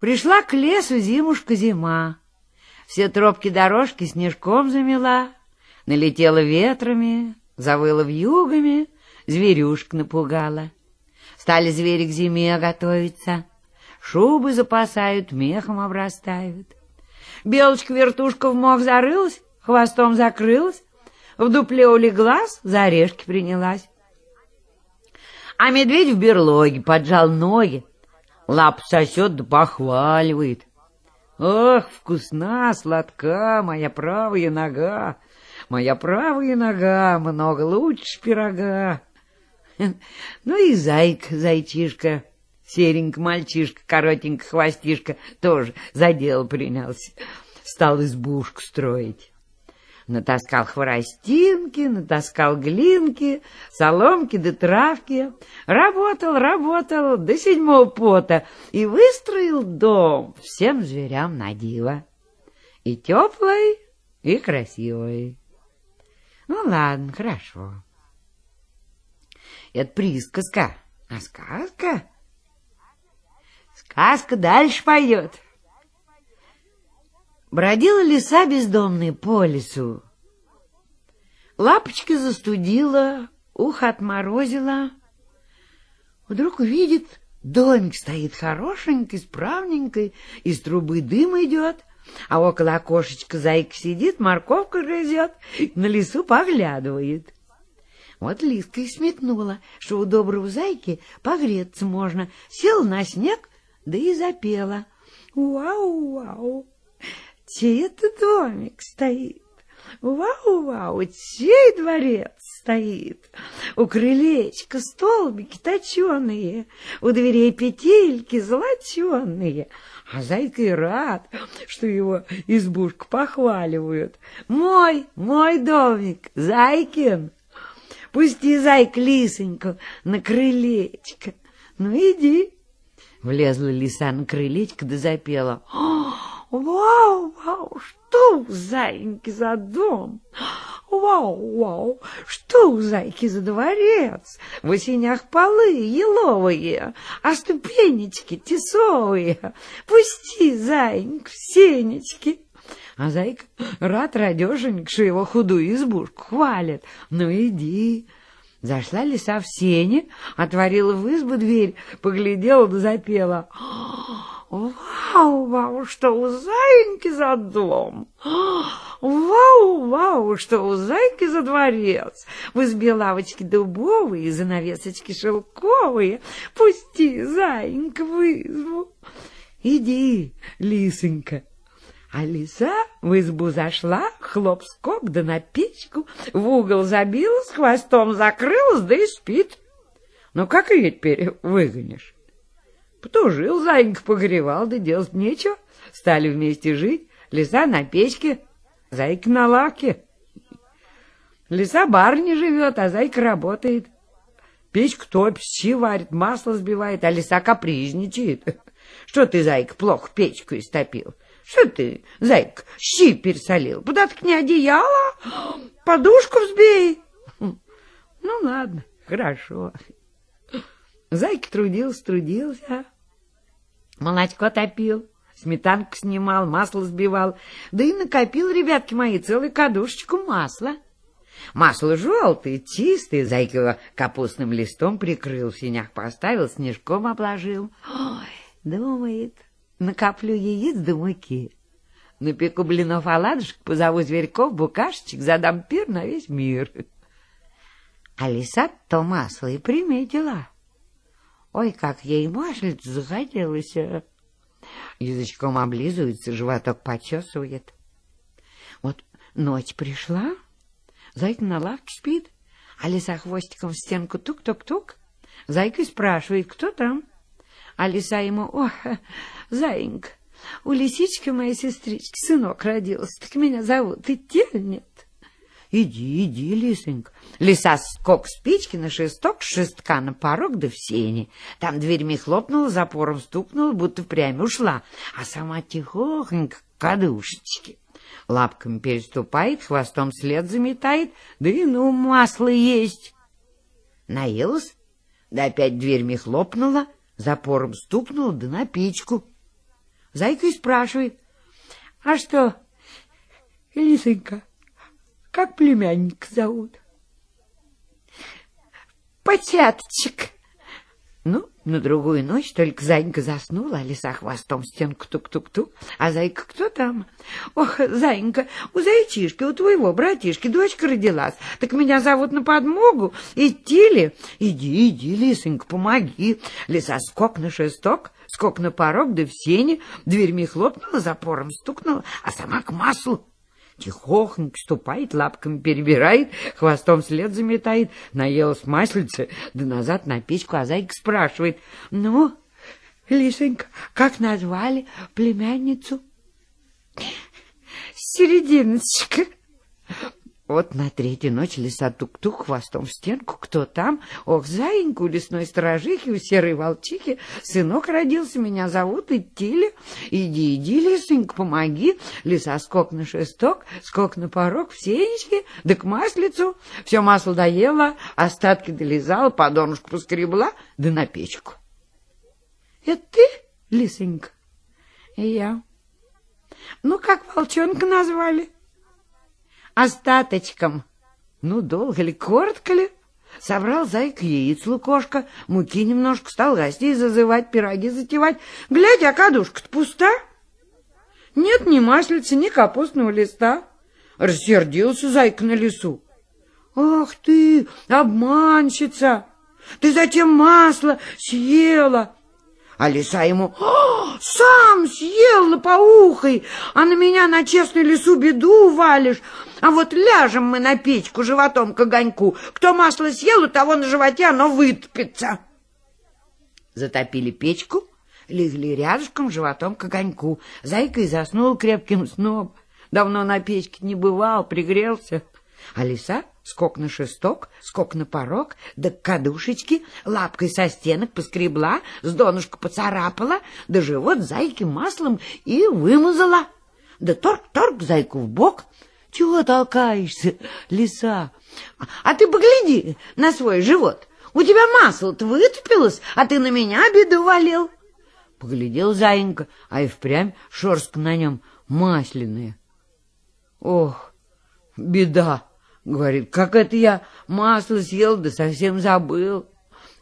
Пришла к лесу зимушка-зима. Все тропки дорожки снежком замела, налетела ветрами, завыла вьюгами, зверюшек напугала. Стали звери к зиме готовиться, шубы запасают, мехом обрастают. Белочка-вертушка в мох зарылась, хвостом закрылась, в дупле улеглась, за орешки принялась. А медведь в берлоге поджал ноги, лап сосет да похваливает. Ох, вкусна, сладка моя правая нога, моя правая нога много лучше пирога. Ну и зайка, зайчишка, серенький мальчишка, коротенький хвостишка, тоже за дело принялся, стал избушку строить. Натаскал хворостинки, натаскал глинки, соломки да травки. Работал, работал до седьмого пота и выстроил дом всем зверям на диво. И теплый, и красивый. Ну ладно, хорошо. Это присказка, а сказка... Сказка дальше пойдет. Бродила лиса бездомная по лесу. Лапочки застудила, ухо отморозила. Вдруг видит, домик стоит хорошенький, справненький, из трубы дым идет, а около окошечка зайка сидит, морковку грызет, на лесу поглядывает. Вот Лиска и сметнула, что у доброго зайки погреться можно. Села на снег, да и запела. Вау-вау! Чей это домик стоит? Вау-вау, чей дворец стоит? У крылечка столбики точеные, у дверей петельки золоченые. А зайка и рад, что его избушку похваливают. Мой, мой домик, Зайкин. Пусти, зайка, лисоньку на крылечко. Ну, иди. Влезла лиса на крылечко да запела. Вау, вау, что у зайки за дом? Вау, вау, что у зайки за дворец? В осенях полы еловые, а ступенечки тесовые. Пусти, зайник, в сенечки. А зайка рад радешенька, что его худую избушку хвалят. Ну, иди. Зашла лиса в сене, отворила в избу дверь, поглядела да запела. Вау, вау, что у зайки за дом! Вау, вау, что у зайки за дворец! В избе лавочки дубовые, занавесочки шелковые. Пусти, зайенька, в избу. Иди, лисонька. А лиса в избу зашла, хлоп-скоп да на печку, в угол забилась, хвостом закрылась, да и спит. Ну, как ее теперь выгонишь? Потужил, зайка погревал, да делать нечего. Стали вместе жить, лиса на печке, зайка на лавке. Лиса барни живет, а зайка работает. Печку топит, щи варит, масло сбивает, а лиса капризничает. Что ты, зайка, плохо печку истопил? Что ты, зайка, щи пересолил? Подоткни одеяло, подушку взбей. Ну, ладно, хорошо. Зайка трудился, трудился, Молочко топил, сметанку снимал, масло сбивал, да и накопил, ребятки мои, целую кадушечку масла. Масло желтое, чистое, зайка его капустным листом прикрыл, в синях поставил, снежком обложил. Ой, думает, накоплю яиц до муки. Напеку блинов оладушек, позову зверьков, букашечек, задам пир на весь мир. А лиса то масло и приметила. Ой, как ей маслица захотелось. Язычком облизывается, животок почесывает. Вот ночь пришла, зайка на лавке спит, а лиса хвостиком в стенку тук-тук-тук. Зайка спрашивает, кто там? А лиса ему, о, зайенька, у лисички моей сестрички сынок родился, так меня зовут Идельня. Иди, иди, лисонька. Лиса скок спички на шесток, шестка на порог да в сене. Там дверьми хлопнула, запором стукнула, будто впрямь ушла, а сама тихохонько к кадушечке. Лапками переступает, хвостом след заметает, да и ну масло есть. Наелась, да опять дверьми хлопнула, запором стукнула, да на печку. Зайка и спрашивает, а что, Лисонька, как племянник зовут? Потяточек. Ну, на другую ночь только Зайка заснула, а лиса хвостом стенку тук-тук-тук. А Зайка кто там? Ох, Зайка, у зайчишки, у твоего братишки дочка родилась. Так меня зовут на подмогу. Идти ли? Иди, иди, лисонька, помоги. Лиса скок на шесток, скок на порог, да в сене. Дверьми хлопнула, запором стукнула, а сама к маслу. Тихохонько ступает, лапками перебирает, хвостом след заметает, наелась маслица, да назад на печку, а зайка спрашивает, «Ну, Лисонька, как назвали племянницу?» «Серединочка». Вот на третью ночь лиса тук-тук хвостом в стенку. Кто там? Ох, заинька у лесной сторожихи, у серой волчихи. Сынок родился, меня зовут Идти Иди, иди, лисонька, помоги. Лиса скок на шесток, скок на порог, в сенечке, да к маслицу. Все масло доела, остатки долизала, по донышку поскребла, да на печку. Это ты, лисонька? И я. Ну, как волчонка назвали? — остаточком. Ну, долго ли, коротко ли? Собрал зайка яиц лукошка, муки немножко, стал гостей зазывать, пироги затевать. Глядя, а кадушка-то пуста. Нет ни маслица, ни капустного листа. Рассердился зайка на лесу. Ах ты, обманщица! Ты зачем масло съела? А лиса ему, сам съел лопоухой, а на меня на честную лесу беду валишь. А вот ляжем мы на печку животом к огоньку. Кто масло съел, у того на животе оно вытопится. Затопили печку, легли рядышком животом к огоньку. Зайка и заснул крепким сном. Давно на печке не бывал, пригрелся. А лиса скок на шесток, скок на порог, да к кадушечке, лапкой со стенок поскребла, с донышка поцарапала, да живот зайки маслом и вымазала. Да торг-торг зайку в бок. Чего толкаешься, лиса? А ты погляди на свой живот. У тебя масло-то вытопилось, а ты на меня беду валил. Поглядел заинька, а и впрямь шерстка на нем масляная. Ох, беда! Говорит, как это я масло съел, да совсем забыл.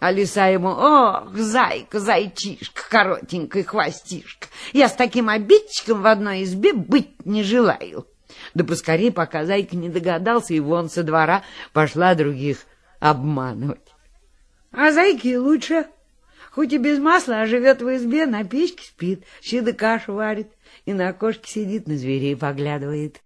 А лиса ему, ох, зайка, зайчишка, коротенькая хвостишка, я с таким обидчиком в одной избе быть не желаю. Да поскорее, пока зайка не догадался, и вон со двора пошла других обманывать. А зайки лучше, хоть и без масла, а живет в избе, на печке спит, щи кашу варит, и на окошке сидит, на зверей поглядывает.